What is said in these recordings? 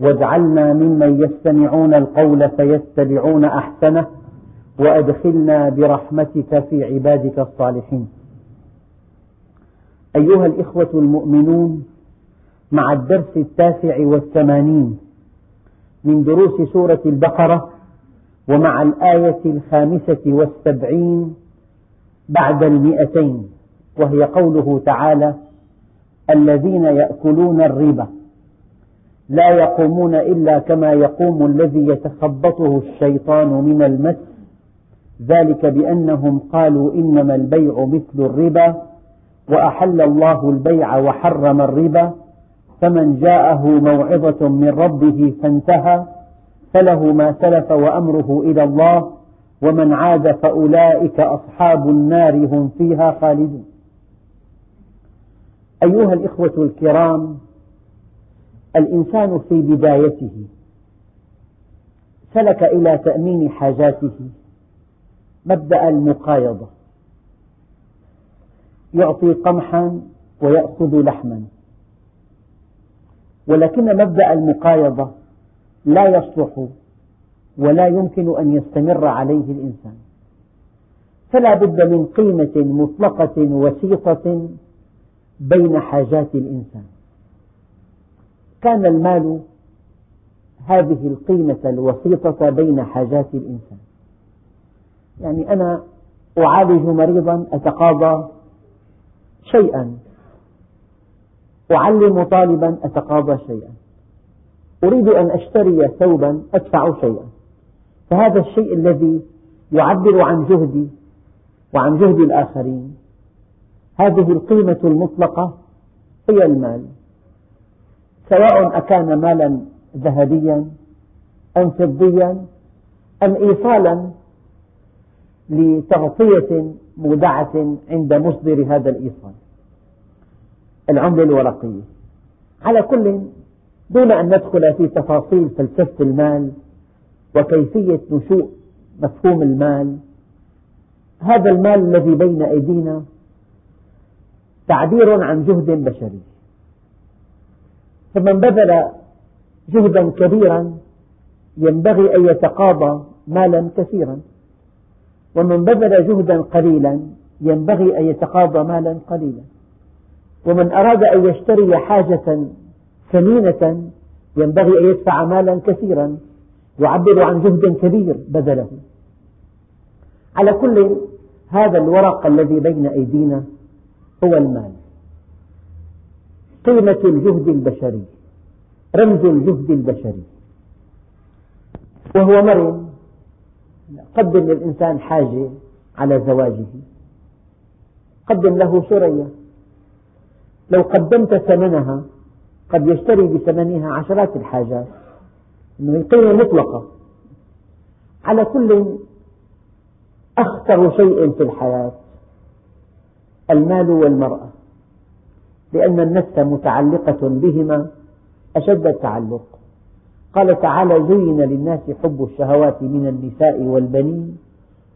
واجعلنا ممن يستمعون القول فيتبعون أحسنه وأدخلنا برحمتك في عبادك الصالحين. أيها الإخوة المؤمنون مع الدرس التاسع والثمانين من دروس سورة البقرة ومع الآية الخامسة والسبعين بعد المئتين وهي قوله تعالى الذين يأكلون الربا. لا يقومون إلا كما يقوم الذي يتخبطه الشيطان من المس. ذلك بأنهم قالوا إنما البيع مثل الربا وأحل الله البيع وحرم الربا. فمن جاءه موعظة من ربه فانتهى فله ما سلف وأمره إلى الله. ومن عاد فأولئك أصحاب النار هم فيها خالدون. أيها الإخوة الكرام الإنسان في بدايته سلك إلى تأمين حاجاته مبدأ المقايضة. يعطي قمحا ويأخذ لحما. ولكن مبدأ المقايضة لا يصلح ولا يمكن أن يستمر عليه الإنسان. فلا بد من قيمة مطلقة وسيطة بين حاجات الإنسان. كان المال هذه القيمة الوسيطة بين حاجات الإنسان. يعني أنا أعالج مريضا أتقاضى شيئا. أعلم طالبا أتقاضى شيئا. أريد أن أشتري ثوبا أدفع شيئا. فهذا الشيء الذي يعبر عن جهدي وعن جهد الآخرين. هذه القيمة المطلقة هي المال. سواء أكان مالا ذهبيا أم فضيا أم إيصالا لتغطية مودعة عند مصدر هذا الإيصال. العملة الورقية. على كل دون أن ندخل في تفاصيل فلسفة المال وكيفية نشوء مفهوم المال هذا المال الذي بين أيدينا تعبير عن جهد بشري. فمن بذل جهدا كبيرا ينبغي أن يتقاضى مالا كثيرا. ومن بذل جهدا قليلا ينبغي أن يتقاضى مالا قليلا. ومن أراد أن يشتري حاجة ثمينة ينبغي أن يدفع مالا كثيرا. يعبر عن جهد كبير بذله. على كل هذا الورق الذي بين أيدينا هو المال. قيمة الجهد البشري رمز الجهد البشري. وهو مرن قدم للإنسان حاجة على زواجه. قدم له سرية لو قدمت ثمنها قد يشتري بثمنها عشرات الحاجات. من قيمة مطلقة على كل أخطر شيء في الحياة المال والمرأة. لأن النفس متعلقة بهما أشد التعلق. قال تعالى زين للناس حب الشهوات من النساء والبنين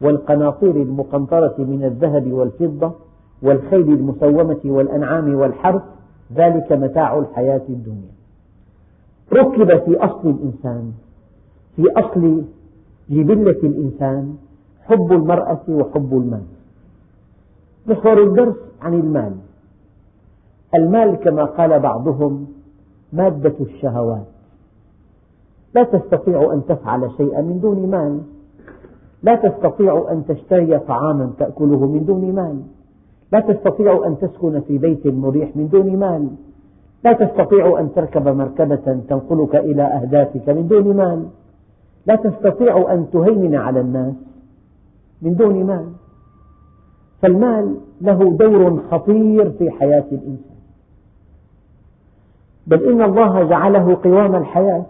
والقناطير المقنطرة من الذهب والفضة والخيل المسومة والأنعام والحرث ذلك متاع الحياة الدنيا. ركب في أصل الإنسان في أصل جبلة الإنسان حب المرأة وحب المال. محور الدرس عن المال. المال كما قال بعضهم مادة الشهوات. لا تستطيع أن تفعل شيئا من دون مال. لا تستطيع أن تشتري طعاما تأكله من دون مال. لا تستطيع أن تسكن في بيت مريح من دون مال. لا تستطيع أن تركب مركبة تنقلك إلى أهدافك من دون مال. لا تستطيع أن تهيمن على الناس من دون مال. فالمال له دور خطير في حياة الإنسان. بل إن الله جعله قوام الحياة.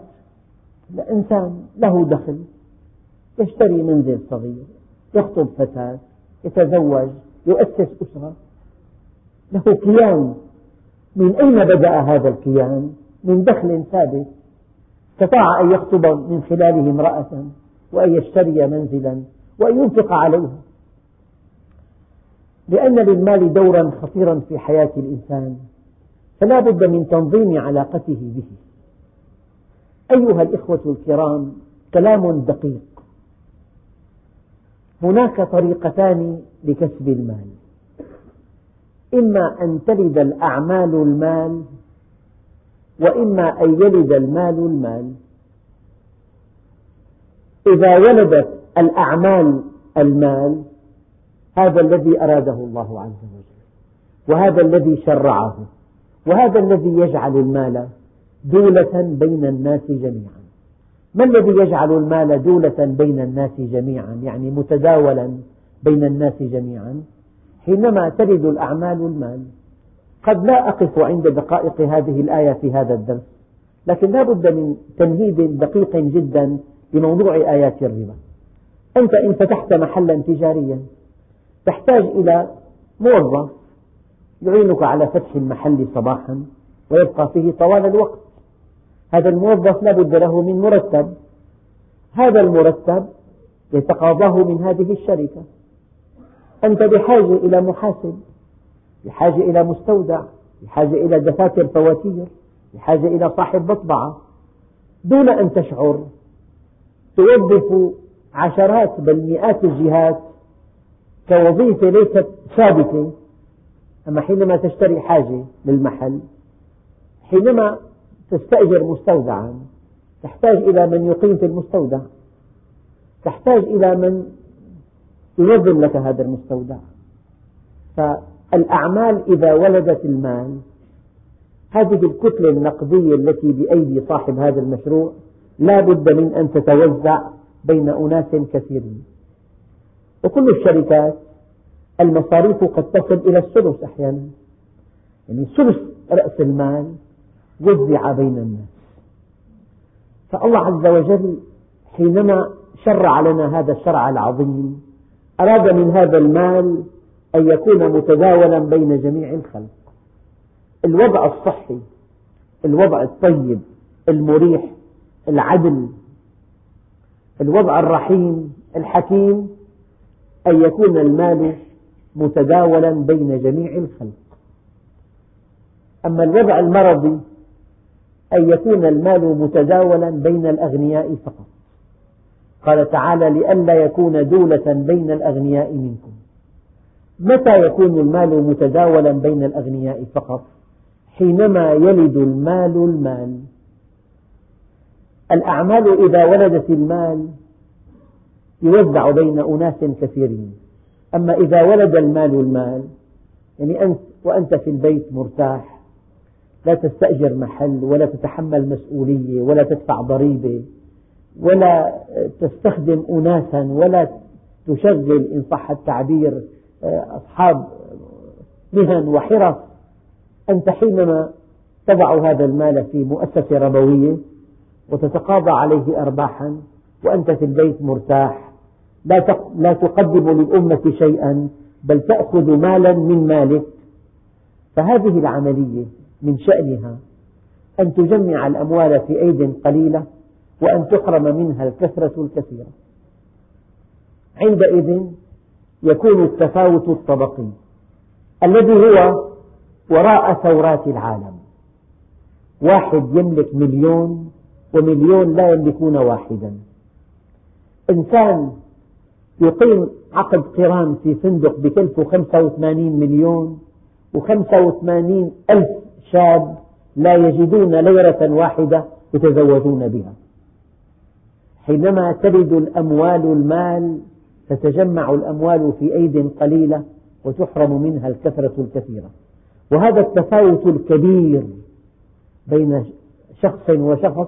إنسان له دخل يشتري منزل صغير يخطب فتاة يتزوج يؤسس أسرة. له كيان من أين بدأ هذا الكيان؟ من دخل ثابت. استطاع أن يخطب من خلاله امرأة وأن يشتري منزلا وأن ينفق عليها لأن للمال دورا خطيرا في حياة الإنسان. فلا بد من تنظيم علاقته به. أيها الإخوة الكرام كلام دقيق. هناك طريقتان لكسب المال. إما أن تلد الأعمال المال وإما أن يلد المال المال. إذا ولدت الأعمال المال هذا الذي أراده الله عز وجل وهذا الذي شرعه. وهذا الذي يجعل المال دولة بين الناس جميعا. ما الذي يجعل المال دولة بين الناس جميعا؟ يعني متداولا بين الناس جميعا. حينما تلد الأعمال المال قد لا أقف عند دقائق هذه الآية في هذا الدرس لكن لا بد من تمهيد دقيق جدا لموضوع آيات الربا. أنت إن فتحت محلا تجاريا تحتاج إلى موظف يعينك على فتح المحل صباحا ويبقى فيه طوال الوقت. هذا الموظف لا بد له من مرتب. هذا المرتب يتقاضاه من هذه الشركة. أنت بحاجة إلى محاسب بحاجة إلى مستودع بحاجة إلى دفاتر فواتير بحاجة إلى صاحب مطبعة. دون أن تشعر توظف عشرات بل مئات الجهات كوظيفة ليست ثابتة. أما حينما تشتري حاجة للمحل حينما تستأجر مستودعا تحتاج إلى من يقيم في المستودع. تحتاج إلى من ينظم لك هذا المستودع. فالأعمال إذا ولدت المال هذه الكتلة النقدية التي بأيدي صاحب هذا المشروع لا بد من أن تتوزع بين أناس كثيرين. وكل الشركات المصاريف قد تصل إلى الثلث أحيانا. يعني ثلث رأس المال وزع بين الناس. فالله عز وجل حينما شرع لنا هذا الشرع العظيم أراد من هذا المال أن يكون متداولا بين جميع الخلق. الوضع الصحي الوضع الطيب المريح العدل الوضع الرحيم الحكيم أن يكون المال متداولا بين جميع الخلق. أما الوضع المرضي أن يكون المال متداولا بين الأغنياء فقط. قال تعالى لئلا يكون دولة بين الأغنياء منكم. متى يكون المال متداولا بين الأغنياء فقط؟ حينما يلد المال المال. الأعمال إذا ولدت المال يوزع بين أناس كثيرين. أما إذا ولد المال المال يعني أنت وأنت في البيت مرتاح لا تستأجر محل ولا تتحمل مسؤولية ولا تدفع ضريبة ولا تستخدم أناسا ولا تشغل إن صح التعبير أصحاب مهن وحرف أنت حينما تضع هذا المال في مؤسسة ربوية وتتقاضى عليه أرباحا وأنت في البيت مرتاح لا تقدم للأمة شيئا بل تأخذ مالا من مالك. فهذه العملية من شأنها أن تجمع الأموال في أيد قليلة وأن تحرم منها الكثرة الكثيرة. عندئذ يكون التفاوت الطبقي الذي هو وراء ثورات العالم. واحد يملك مليون ومليون لا يملكون واحدا. إنسان يقيم عقد قران في فندق بكلفه 85 مليون و85 ألف شاب لا يجدون ليرة واحدة يتزوجون بها. حينما تلد الأموال المال تتجمع الأموال في أيد قليلة وتحرم منها الكثرة الكثيرة. وهذا التفاوت الكبير بين شخص وشخص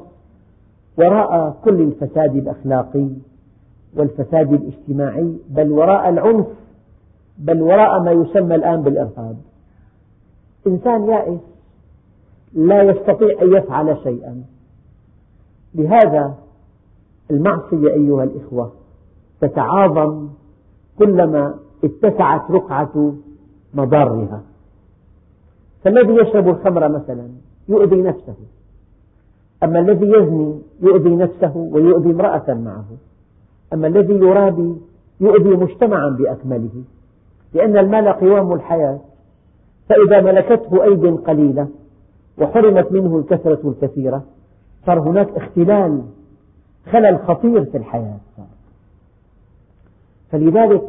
وراء كل الفساد الأخلاقي. والفساد الاجتماعي بل وراء العنف بل وراء ما يسمى الآن بالإرهاب. إنسان يائس لا يستطيع أن يفعل شيئا. لهذا المعصية أيها الإخوة تتعاظم كلما اتسعت رقعة مضارها. فالذي يشرب الخمر مثلا يؤذي نفسه أما الذي يزني يؤذي نفسه ويؤذي امرأة معه. أما الذي يرابي يؤذي مجتمعا بأكمله لأن المال قوام الحياة فإذا ملكته أيد قليلة وحرمت منه الكثرة الكثيرة صار هناك اختلال خلل خطير في الحياة. فلذلك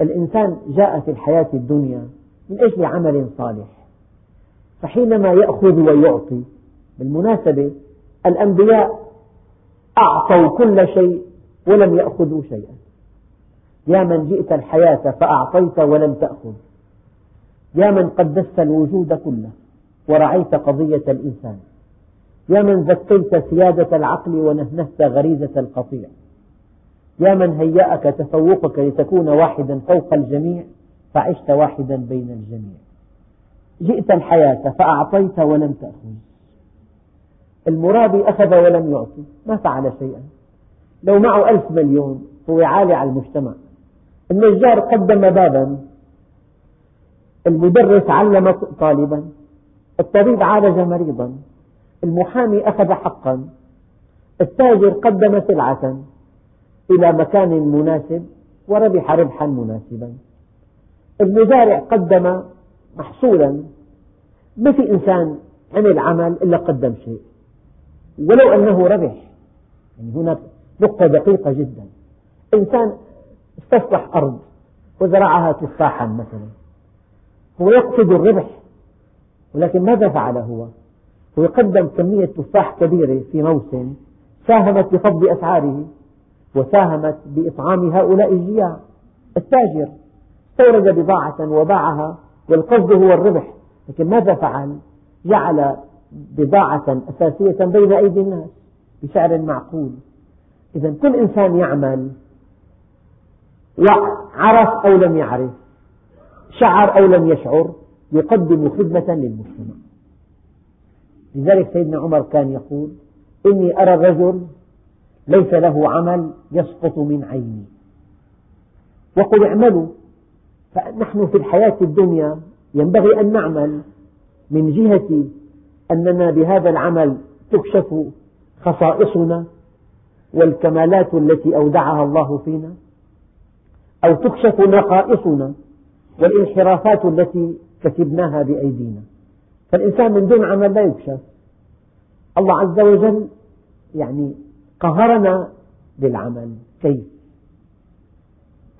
الإنسان جاء في الحياة الدنيا من أجل عمل صالح. فحينما يأخذ ويعطي بالمناسبة الأنبياء أعطوا كل شيء ولم يأخذوا شيئا. يا من جئت الحياة فأعطيت ولم تأخذ. يا من قدست الوجود كله ورعيت قضية الإنسان. يا من زكيت سيادة العقل ونهنهت غريزة القطيع. يا من هيأك تفوقك لتكون واحدا فوق الجميع فعشت واحدا بين الجميع. جئت الحياة فأعطيت ولم تأخذ. المرابي أخذ ولم يعطي ما فعل شيئا. لو معه ألف مليون هو عالي على المجتمع. النجار قدم بابا. المدرس علم طالبا. الطبيب عالج مريضا. المحامي أخذ حقا. التاجر قدم سلعة إلى مكان مناسب وربح ربحا مناسبا. المزارع قدم محصولا. ما في إنسان عمل عمل إلا قدم شيء. ولو أنه ربح. يعني هناك نقطة دقيقة جدا إنسان استصلح أرض وزرعها تفاحا مثلا هو يقصد الربح ولكن ماذا فعل هو؟ هو يقدم كمية تفاح كبيرة في موسم ساهمت بخفض أسعاره وساهمت بإطعام هؤلاء الجياع التاجر استورد بضاعة وباعها والقصد هو الربح لكن ماذا فعل؟ جعل بضاعة أساسية بين أيدي الناس بسعر معقول إذا كل إنسان يعمل عرف أو لم يعرف شعر أو لم يشعر يقدم خدمة للمجتمع. لذلك سيدنا عمر كان يقول إني أرى الرجل ليس له عمل يسقط من عيني. وقل اعملوا فنحن في الحياة الدنيا ينبغي أن نعمل من جهة أننا بهذا العمل تكشف خصائصنا والكمالات التي أودعها الله فينا أو تكشف نقائصنا والانحرافات التي كسبناها بأيدينا. فالإنسان من دون عمل لا يكشف. الله عز وجل يعني قهرنا بالعمل. كيف؟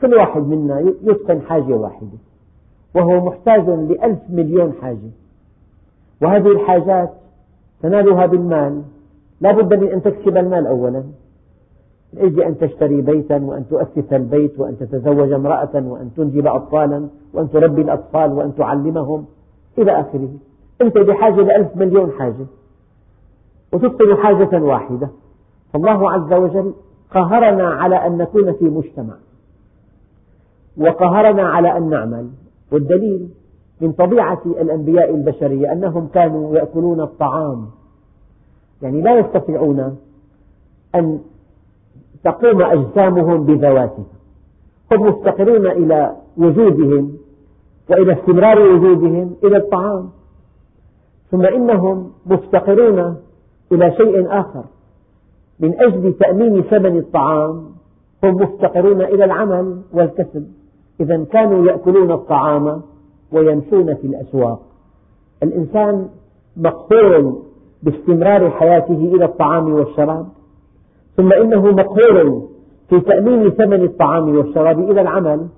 كل واحد منا يتقن حاجة واحدة وهو محتاج لألف مليون حاجة. وهذه الحاجات تنالها بالمال. لا بد من أن تكسب المال أولا. من أجل أن تشتري بيتا وأن تؤسس البيت وأن تتزوج امرأة وأن تنجب أطفالا وأن تربي الأطفال وأن تعلمهم إلى آخره. أنت بحاجة لألف مليون حاجة وتبطل حاجة واحدة. فالله عز وجل قهرنا على أن نكون في مجتمع وقهرنا على أن نعمل. والدليل من طبيعة الأنبياء البشرية أنهم كانوا يأكلون الطعام. يعني لا يستطيعون أن تقوم أجسامهم بذواتها. هم مفتقرون إلى وجودهم وإلى استمرار وجودهم إلى الطعام. ثم إنهم مفتقرون إلى شيء آخر. من أجل تأمين ثمن الطعام هم مفتقرون إلى العمل والكسب. إذا كانوا يأكلون الطعام ويمشون في الأسواق. الإنسان مقهور باستمرار حياته إلى الطعام والشراب. ثم إنه مقهور في تأمين ثمن الطعام والشراب إلى العمل.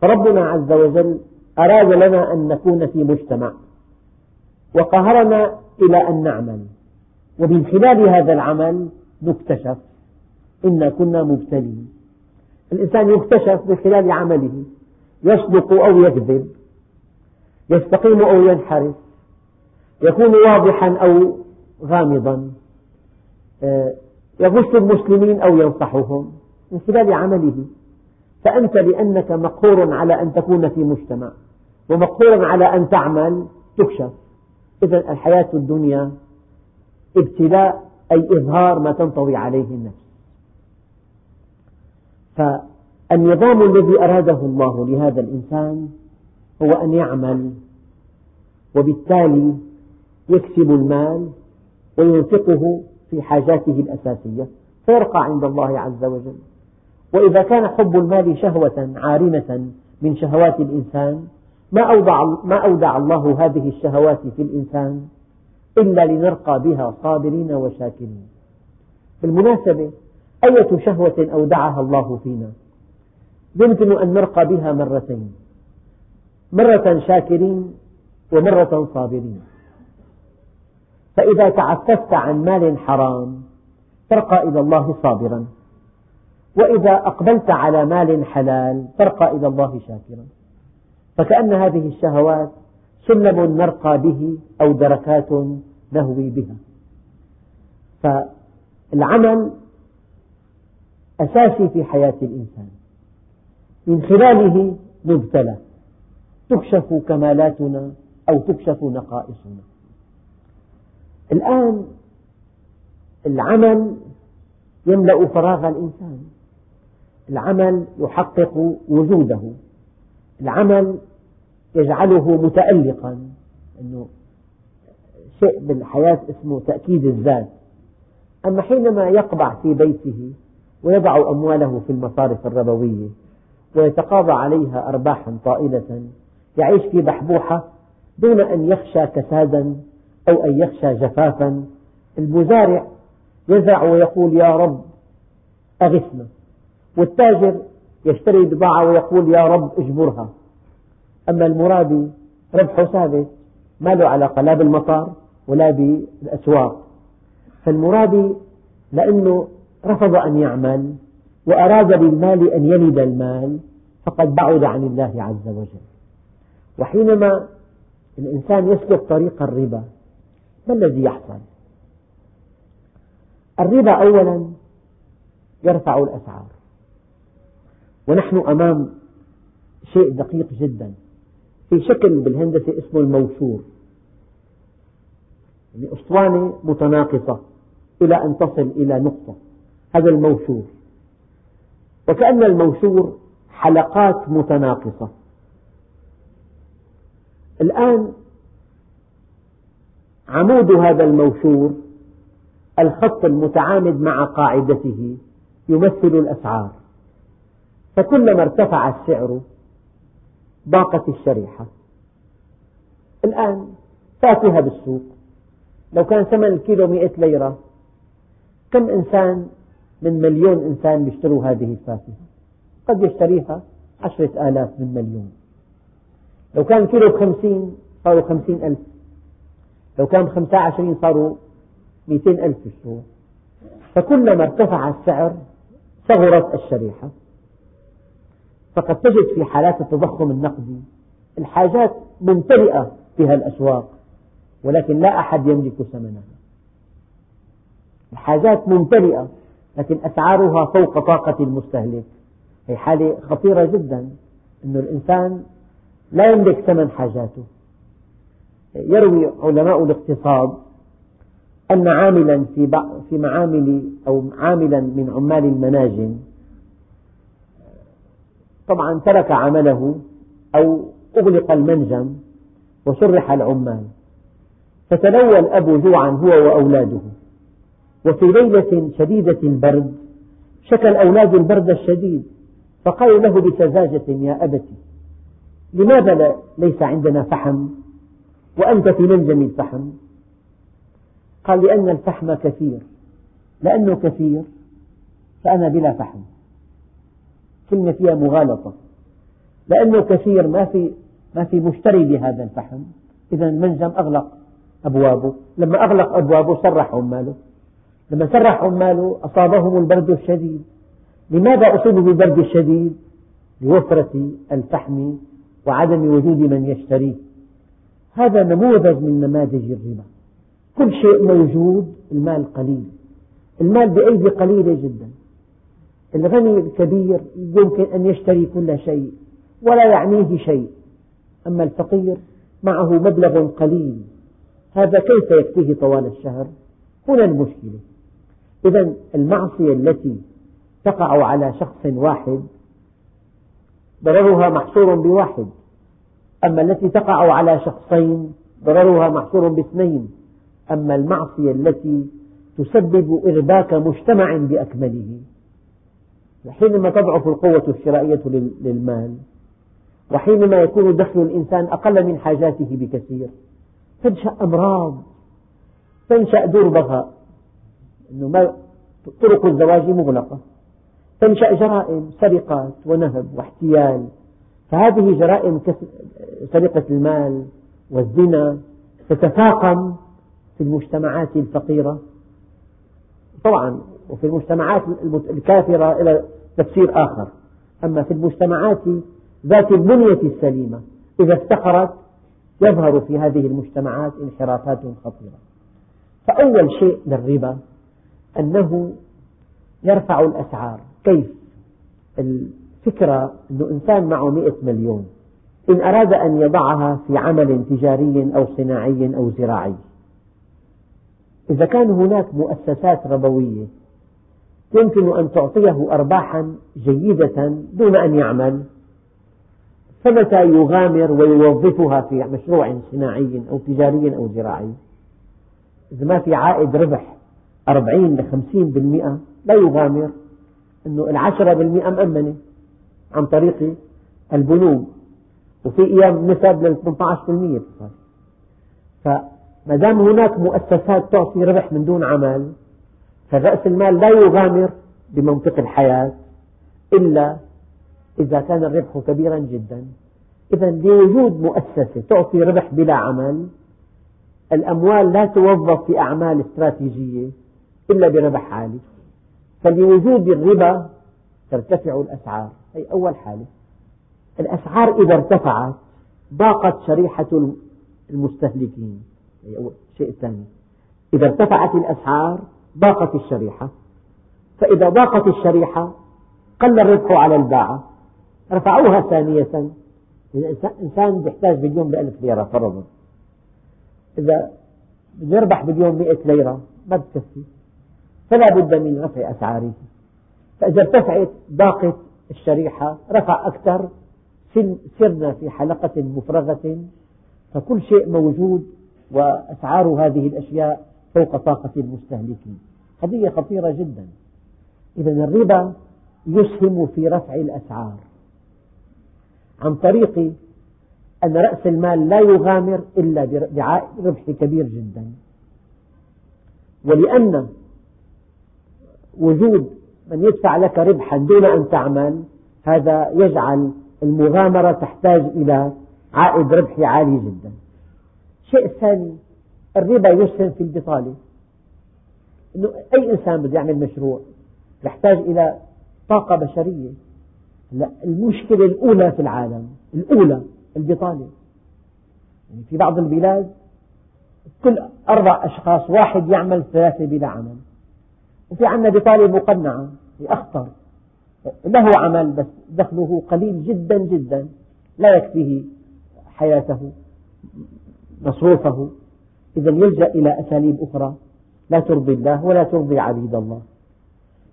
فربنا عز وجل أراد لنا أن نكون في مجتمع وقهرنا إلى أن نعمل. ومن خلال هذا العمل نكتشف إنا كنا مبتلين. الإنسان يكتشف من خلال عمله. يصدق أو يكذب. يستقيم أو ينحرف. يكون واضحا أو غامضا. آه، يغش المسلمين أو ينصحهم من خلال عمله. فأنت لأنك مقهور على أن تكون في مجتمع ومقهور على أن تعمل تكشف. إذا الحياة الدنيا ابتلاء أي إظهار ما تنطوي عليه النفس. فالنظام الذي أراده الله لهذا الإنسان هو أن يعمل وبالتالي يكسب المال وينفقه في حاجاته الأساسية فيرقى عند الله عز وجل. وإذا كان حب المال شهوة عارمة من شهوات الإنسان ما أودع, ما أودع الله هذه الشهوات في الإنسان إلا لنرقى بها صابرين وشاكرين. بالمناسبة أية شهوة أودعها الله فينا؟ يمكن أن نرقى بها مرتين. مرة شاكرين ومرة صابرين. فإذا تعففت عن مال حرام ترقى إلى الله صابرا. وإذا أقبلت على مال حلال ترقى إلى الله شاكرا. فكأن هذه الشهوات سلم نرقى به أو دركات نهوي بها. فالعمل أساسي في حياة الإنسان. من خلاله نبتلى تكشف كمالاتنا أو تكشف نقائصنا. الآن العمل يملأ فراغ الإنسان. العمل يحقق وجوده. العمل يجعله متألقا. أنه شيء بالحياة اسمه تأكيد الذات. أما حينما يقبع في بيته ويضع أمواله في المصارف الربوية ويتقاضى عليها أرباحا طائلة يعيش في بحبوحة دون أن يخشى كسادا أو أن يخشى جفافا. المزارع يزرع ويقول يا رب أغثنا. والتاجر يشتري بضاعة ويقول يا رب اجبرها. أما المرابي ربحه ثابت ما له علاقة لا بالمطار ولا بالأسواق. فالمرابي لأنه رفض أن يعمل وأراد بالمال أن يلد المال فقد بعد عن الله عز وجل. وحينما الإنسان يسلك طريق الربا ما الذي يحصل؟ الربا أولا يرفع الأسعار. ونحن أمام شيء دقيق جدا. في شكل بالهندسة اسمه الموشور يعني أسطوانة متناقصة إلى أن تصل إلى نقطة. هذا الموشور وكأن الموشور حلقات متناقصة. الآن عمود هذا الموشور الخط المتعامد مع قاعدته يمثل الأسعار. فكلما ارتفع السعر ضاقت الشريحة. الآن فاكهة بالسوق. لو كان ثمن الكيلو مئة ليرة كم إنسان من مليون إنسان يشتروا هذه الفاكهة؟ قد يشتريها عشرة آلاف من مليون. لو كان كيلو بخمسين صاروا خمسين ألف. لو كان بخمسة عشرين صاروا مئتين ألف يشتروا فكلما ارتفع السعر صغرت الشريحة. فقد تجد في حالات التضخم النقدي الحاجات ممتلئة فيها الأسواق ولكن لا أحد يملك ثمنها. الحاجات ممتلئة لكن أسعارها فوق طاقة المستهلك. هي حالة خطيرة جدا أن الإنسان لا يملك ثمن حاجاته. يروي علماء الاقتصاد أن عاملا في في معامل أو عاملا من عمال المناجم طبعا ترك عمله أو أغلق المنجم وشرح العمال. فتلوى الأب جوعا هو وأولاده. وفي ليلة شديدة البرد شكى الأولاد البرد الشديد فقالوا له بسذاجة يا أبت لماذا ليس عندنا فحم؟ وأنت في منجم الفحم. قال لأن الفحم كثير. لأنه كثير فأنا بلا فحم. كلمة فيها مغالطة. لأنه كثير ما في ما في مشتري لهذا الفحم. إذا المنجم أغلق أبوابه. لما أغلق أبوابه سرح عماله. لما سرح عماله أصابهم البرد الشديد. لماذا أصيبوا بالبرد الشديد؟ لوفرة الفحم وعدم وجود من يشتريه. هذا نموذج من نماذج الربا. كل شيء موجود المال قليل. المال بأيدي قليلة جدا. الغني الكبير يمكن أن يشتري كل شيء ولا يعنيه شيء. أما الفقير معه مبلغ قليل. هذا كيف يكفيه طوال الشهر؟ هنا المشكلة. إذا المعصية التي تقع على شخص واحد ضررها محصور بواحد. أما التي تقع على شخصين ضررها محصور باثنين أما المعصية التي تسبب إرباك مجتمع بأكمله. حينما تضعف القوة الشرائية للمال وحينما يكون دخل الإنسان أقل من حاجاته بكثير تنشأ أمراض تنشأ دور بغاء. طرق الزواج مغلقة. تنشأ جرائم سرقات ونهب واحتيال. فهذه جرائم سرقة المال والزنا تتفاقم في المجتمعات الفقيرة. طبعا وفي المجتمعات الكافرة إلى تفسير آخر. أما في المجتمعات ذات البنية السليمة إذا افتقرت يظهر في هذه المجتمعات انحرافات خطيرة. فأول شيء للربا أنه يرفع الأسعار. كيف؟ الفكرة أن إنسان معه مئة مليون إن أراد أن يضعها في عمل تجاري أو صناعي أو زراعي. إذا كان هناك مؤسسات ربوية يمكن أن تعطيه أرباحا جيدة دون أن يعمل فمتى يغامر ويوظفها في مشروع صناعي أو تجاري أو زراعي؟ إذا ما في عائد ربح أربعين لخمسين بالمئة لا يغامر أنه العشرة بالمئة مأمنة. عن طريق البنوك وفي أيام نسب لل 18% فما دام هناك مؤسسات تعطي ربح من دون عمل فرأس المال لا يغامر بمنطق الحياة إلا إذا كان الربح كبيرا جدا. إذا لوجود مؤسسة تعطي ربح بلا عمل الأموال لا توظف في أعمال استراتيجية إلا بربح عالي. فلوجود الربا ترتفع الأسعار. هي أول حالة. الأسعار إذا ارتفعت ضاقت شريحة المستهلكين. هي أول شيء الثاني. إذا ارتفعت الأسعار ضاقت الشريحة. فإذا ضاقت الشريحة قل الربح على الباعة. رفعوها ثانية. إنسان يحتاج باليوم بألف ليرة فرضا. إذا يربح باليوم مئة ليرة ما بتكفي فلا بد من رفع أسعاره. فإذا ارتفعت ضاقت الشريحة رفع أكثر سرنا في حلقة مفرغة فكل شيء موجود وأسعار هذه الأشياء فوق طاقة المستهلكين. قضية خطيرة جدا. إذا الربا يسهم في رفع الأسعار. عن طريق أن رأس المال لا يغامر إلا بعائد ربح كبير جدا. ولأن وجود من يدفع لك ربحا دون أن تعمل هذا يجعل المغامرة تحتاج إلى عائد ربحي عالي جدا. الشيء الثاني الربا يسهم في البطالة. إنه أي إنسان بده يعمل مشروع يحتاج إلى طاقة بشرية. لا المشكلة الأولى في العالم الأولى البطالة. يعني في بعض البلاد كل أربع أشخاص واحد يعمل ثلاثة بلا عمل. وفي عندنا بطالة مقنعة هي أخطر له عمل بس دخله قليل جدا جدا. لا يكفيه حياته مصروفه. إذا يلجأ إلى أساليب أخرى. لا ترضي الله ولا ترضي عبيد الله.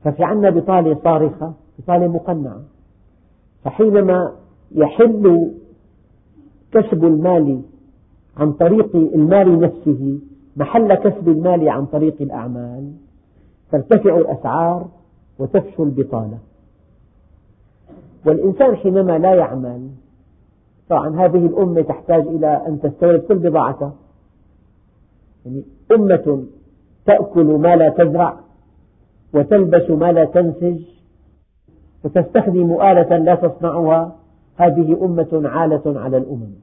ففي عندنا بطالة صارخة بطالة مقنعة. فحينما يحل كسب المال عن طريق المال نفسه محل كسب المال عن طريق الأعمال ترتفع الأسعار وتفشو البطالة والإنسان حينما لا يعمل طبعا هذه الأمة تحتاج إلى أن تستورد كل بضاعتها. يعني أمة تأكل ما لا تزرع وتلبس ما لا تنسج وتستخدم آلة لا تصنعها. هذه أمة عالة على الأمم.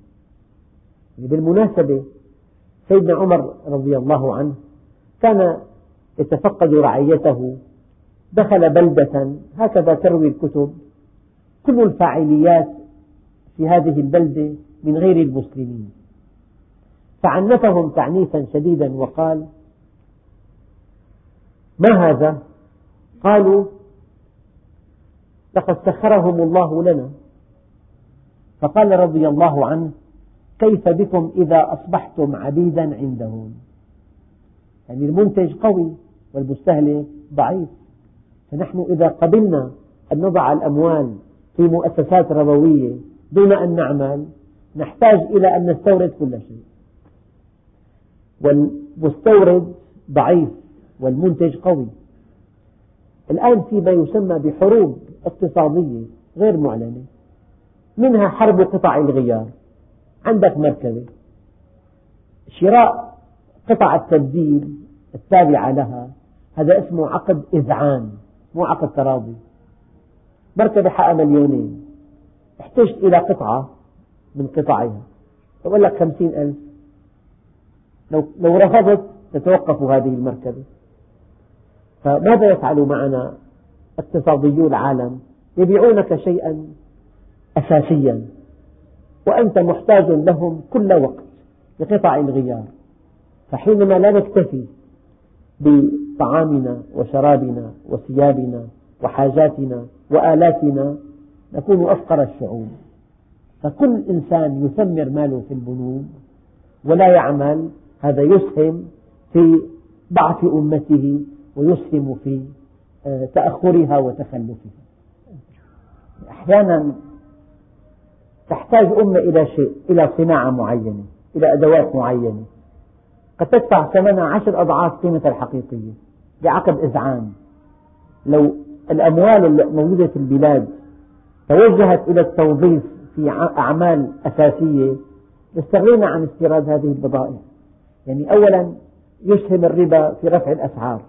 يعني بالمناسبة سيدنا عمر رضي الله عنه كان يتفقد رعيته دخل بلدة هكذا تروي الكتب. كل الفاعليات في هذه البلدة من غير المسلمين. فعنفهم تعنيفا شديدا وقال ما هذا؟ قالوا لقد سخرهم الله لنا. فقال رضي الله عنه كيف بكم إذا أصبحتم عبيدا عندهم؟ يعني المنتج قوي. والمستهلك ضعيف. فنحن إذا قبلنا أن نضع الأموال في مؤسسات ربوية دون أن نعمل نحتاج إلى أن نستورد كل شيء. والمستورد ضعيف والمنتج قوي. الآن في ما يسمى بحروب اقتصادية غير معلنة منها حرب قطع الغيار عندك مركبة شراء قطع التبديل التابعة لها هذا اسمه عقد إذعان مو عقد تراضي. مركبة حقها مليونين احتجت إلى قطعة من قطعها بقول لك خمسين ألف. لو, لو رفضت تتوقف هذه المركبة. فماذا يفعل معنا اقتصاديو العالم؟ يبيعونك شيئا أساسيا. وأنت محتاج لهم كل وقت لقطع الغيار. فحينما لا نكتفي بطعامنا وشرابنا وثيابنا وحاجاتنا وآلاتنا نكون أفقر الشعوب. فكل إنسان يثمر ماله في البنوك ولا يعمل هذا يسهم في ضعف أمته ويسهم في آه، تأخرها وتخلفها. أحيانا تحتاج أمة إلى شيء إلى صناعة معينة إلى أدوات معينة. قد تدفع ثمنها عشر أضعاف قيمتها الحقيقية بعقد إذعان لو الأموال الموجودة في البلاد توجهت إلى التوظيف في أعمال أساسية لاستغنينا عن استيراد هذه البضائع. يعني أولا يسهم الربا في رفع الأسعار.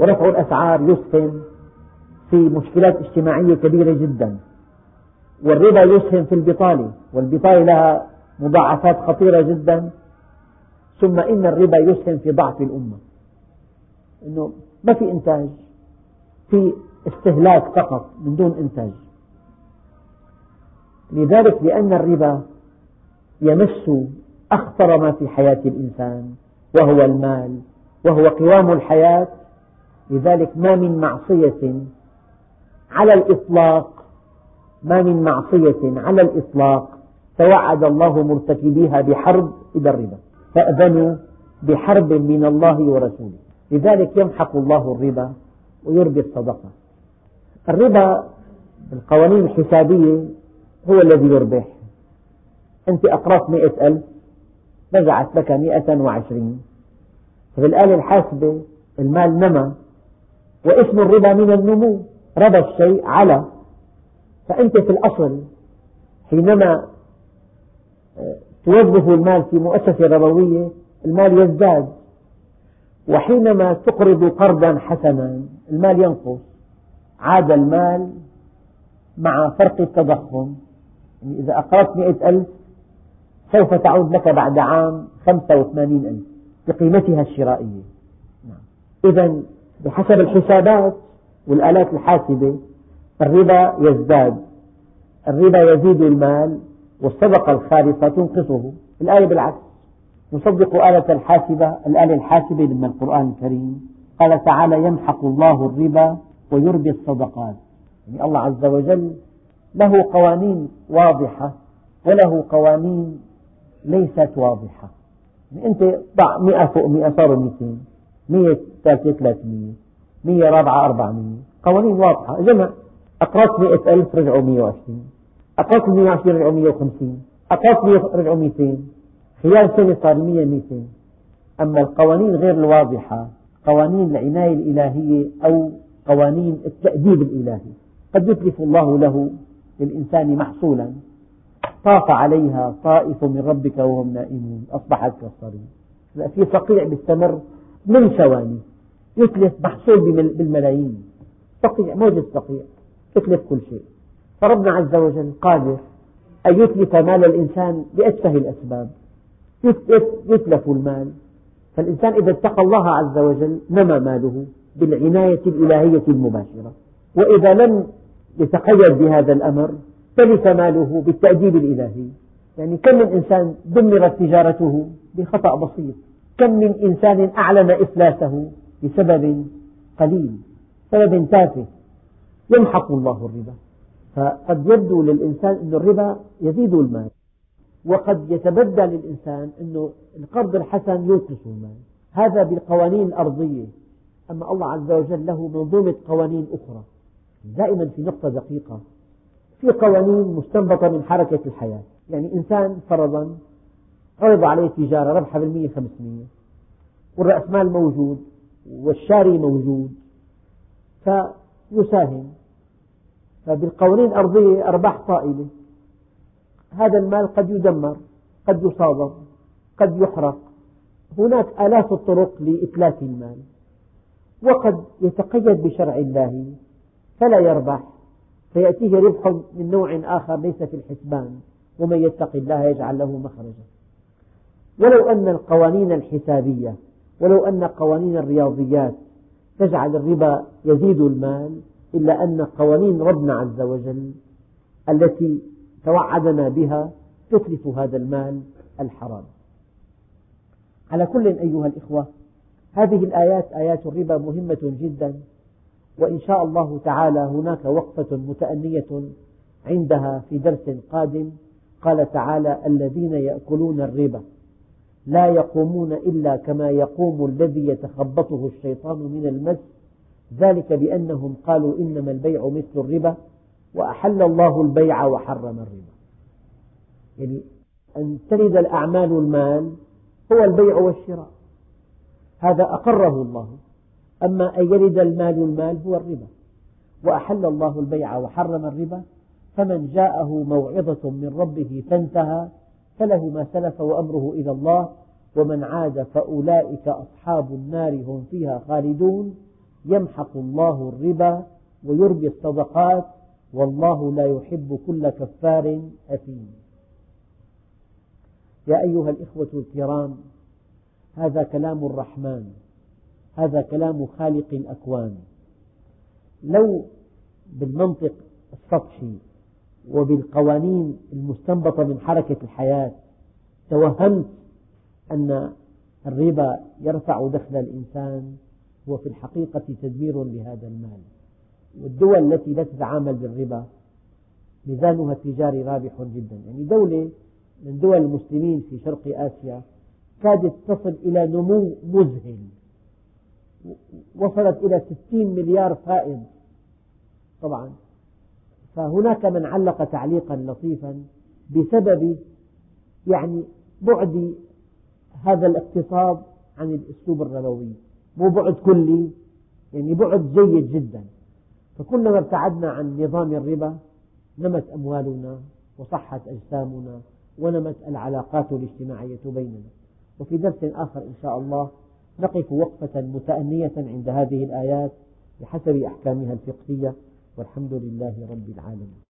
ورفع الأسعار يسهم في مشكلات اجتماعية كبيرة جدا. والربا يسهم في البطالة. والبطالة لها مضاعفات خطيرة جدا. ثم إن الربا يسهم في ضعف الأمة. إنه ما في إنتاج. في استهلاك فقط من دون إنتاج. لذلك لأن الربا يمس أخطر ما في حياة الإنسان وهو المال وهو قوام الحياة. لذلك ما من معصية على الإطلاق ما من معصية على الإطلاق توعد الله مرتكبيها بحرب إلى الربا. فأذنوا بحرب من الله ورسوله. لذلك يمحق الله الربا ويربي الصدقة. الربا القوانين الحسابية هو الذي يربح. أنت أقرضت مئة ألف رجعت لك مئة وعشرين. في الآلة الحاسبة المال نمى واسم الربا من النمو. ربى الشيء على. فأنت في الأصل حينما آه، توظف المال في مؤسسة ربوية المال يزداد. وحينما تقرض قرضا حسنا المال ينقص. عاد المال مع فرق التضخم. يعني إذا أقرضت مئة ألف سوف تعود لك بعد عام خمسة وثمانين ألف بقيمتها الشرائية. نعم. إذا بحسب الحسابات والآلات الحاسبة الربا يزداد. الربا يزيد المال والصدقة الخالصة تنقصه. الآية بالعكس. نصدق آلة الحاسبة الآلة الحاسبة من القرآن الكريم. قال تعالى يمحق الله الربا ويربي الصدقات. يعني الله عز وجل له قوانين واضحة وله قوانين ليست واضحة. يعني أنت ضع 100 فوق 100 صاروا 200 100 ثالثة 300 100 رابعة 400 قوانين واضحة. جمع أقرضت 100 ألف رجعوا 120 أقرت 120 رجعوا 150 أقرت رجعوا 200 خلال سنة صار 100 200 أما القوانين غير الواضحة قوانين العناية الإلهية أو قوانين التأديب الإلهي قد يتلف الله له للإنسان محصولا. طاف عليها طائف من ربك وهم نائمون. أصبحت كالصريم. في صقيع بيستمر من ثواني. يتلف محصول بالملايين. صقيع موجة صقيع تتلف كل شيء. فربنا عز وجل قادر أن يتلف مال الإنسان بأتفه الأسباب. يتلف المال. فالإنسان إذا اتقى الله عز وجل نمى ماله بالعناية الإلهية المباشرة. وإذا لم يتقيد بهذا الأمر تلف ماله بالتأديب الإلهي. يعني كم من إنسان دمرت تجارته بخطأ بسيط. كم من إنسان أعلن إفلاسه بسبب قليل سبب تافه. يمحق الله الربا. فقد يبدو للإنسان أن الربا يزيد المال. وقد يتبدى للإنسان أن القرض الحسن ينقص المال. هذا بالقوانين الأرضية. أما الله عز وجل له منظومة قوانين أخرى. دائما في نقطة دقيقة. في قوانين مستنبطة من حركة الحياة. يعني إنسان فرضا عرض عليه تجارة ربحها بالمية خمسمية. والرأسمال موجود. والشاري موجود. فيساهم. فبالقوانين الأرضية أرباح طائلة. هذا المال قد يدمر قد يصادر قد يحرق. هناك آلاف الطرق لإتلاف المال. وقد يتقيد بشرع الله فلا يربح. فيأتيه ربح من نوع آخر ليس في الحسبان ومن يتق الله يجعل له مخرجا. ولو أن القوانين الحسابية ولو أن قوانين الرياضيات تجعل الربا يزيد المال إلا أن قوانين ربنا عز وجل التي توعدنا بها تتلف هذا المال الحرام. على كل أيها الإخوة هذه الآيات آيات الربا مهمة جدا وإن شاء الله تعالى هناك وقفة متأنية عندها في درس قادم. قال تعالى الذين يأكلون الربا لا يقومون إلا كما يقوم الذي يتخبطه الشيطان من المس ذلك بأنهم قالوا إنما البيع مثل الربا وأحل الله البيع وحرم الربا. يعني أن تلد الأعمال المال هو البيع والشراء. هذا أقره الله. أما أن يلد المال المال هو الربا. وأحل الله البيع وحرم الربا. فمن جاءه موعظة من ربه فانتهى. فله ما سلف وأمره إلى الله. ومن عاد فأولئك أصحاب النار هم فيها خالدون. يمحق الله الربا ويربي الصدقات والله لا يحب كل كفار أثيم. يا أيها الإخوة الكرام هذا كلام الرحمن هذا كلام خالق الأكوان. لو بالمنطق السطحي وبالقوانين المستنبطة من حركة الحياة توهمت أن الربا يرفع دخل الإنسان هو في الحقيقة تدمير لهذا المال. والدول التي لا تتعامل بالربا ميزانها التجاري رابح جدا. يعني دولة من دول المسلمين في شرق آسيا كادت تصل إلى نمو مذهل. وصلت إلى ستين مليار فائض. طبعا فهناك من علق تعليقا لطيفا بسبب يعني بعد هذا الاقتصاد عن الأسلوب الربوي. مو بعد كلي يعني بعد جيد جدا. فكلما ابتعدنا عن نظام الربا نمت أموالنا وصحت أجسامنا ونمت العلاقات الاجتماعية بيننا. وفي درس آخر إن شاء الله نقف وقفة متأنية عند هذه الآيات بحسب أحكامها الفقهية والحمد لله رب العالمين.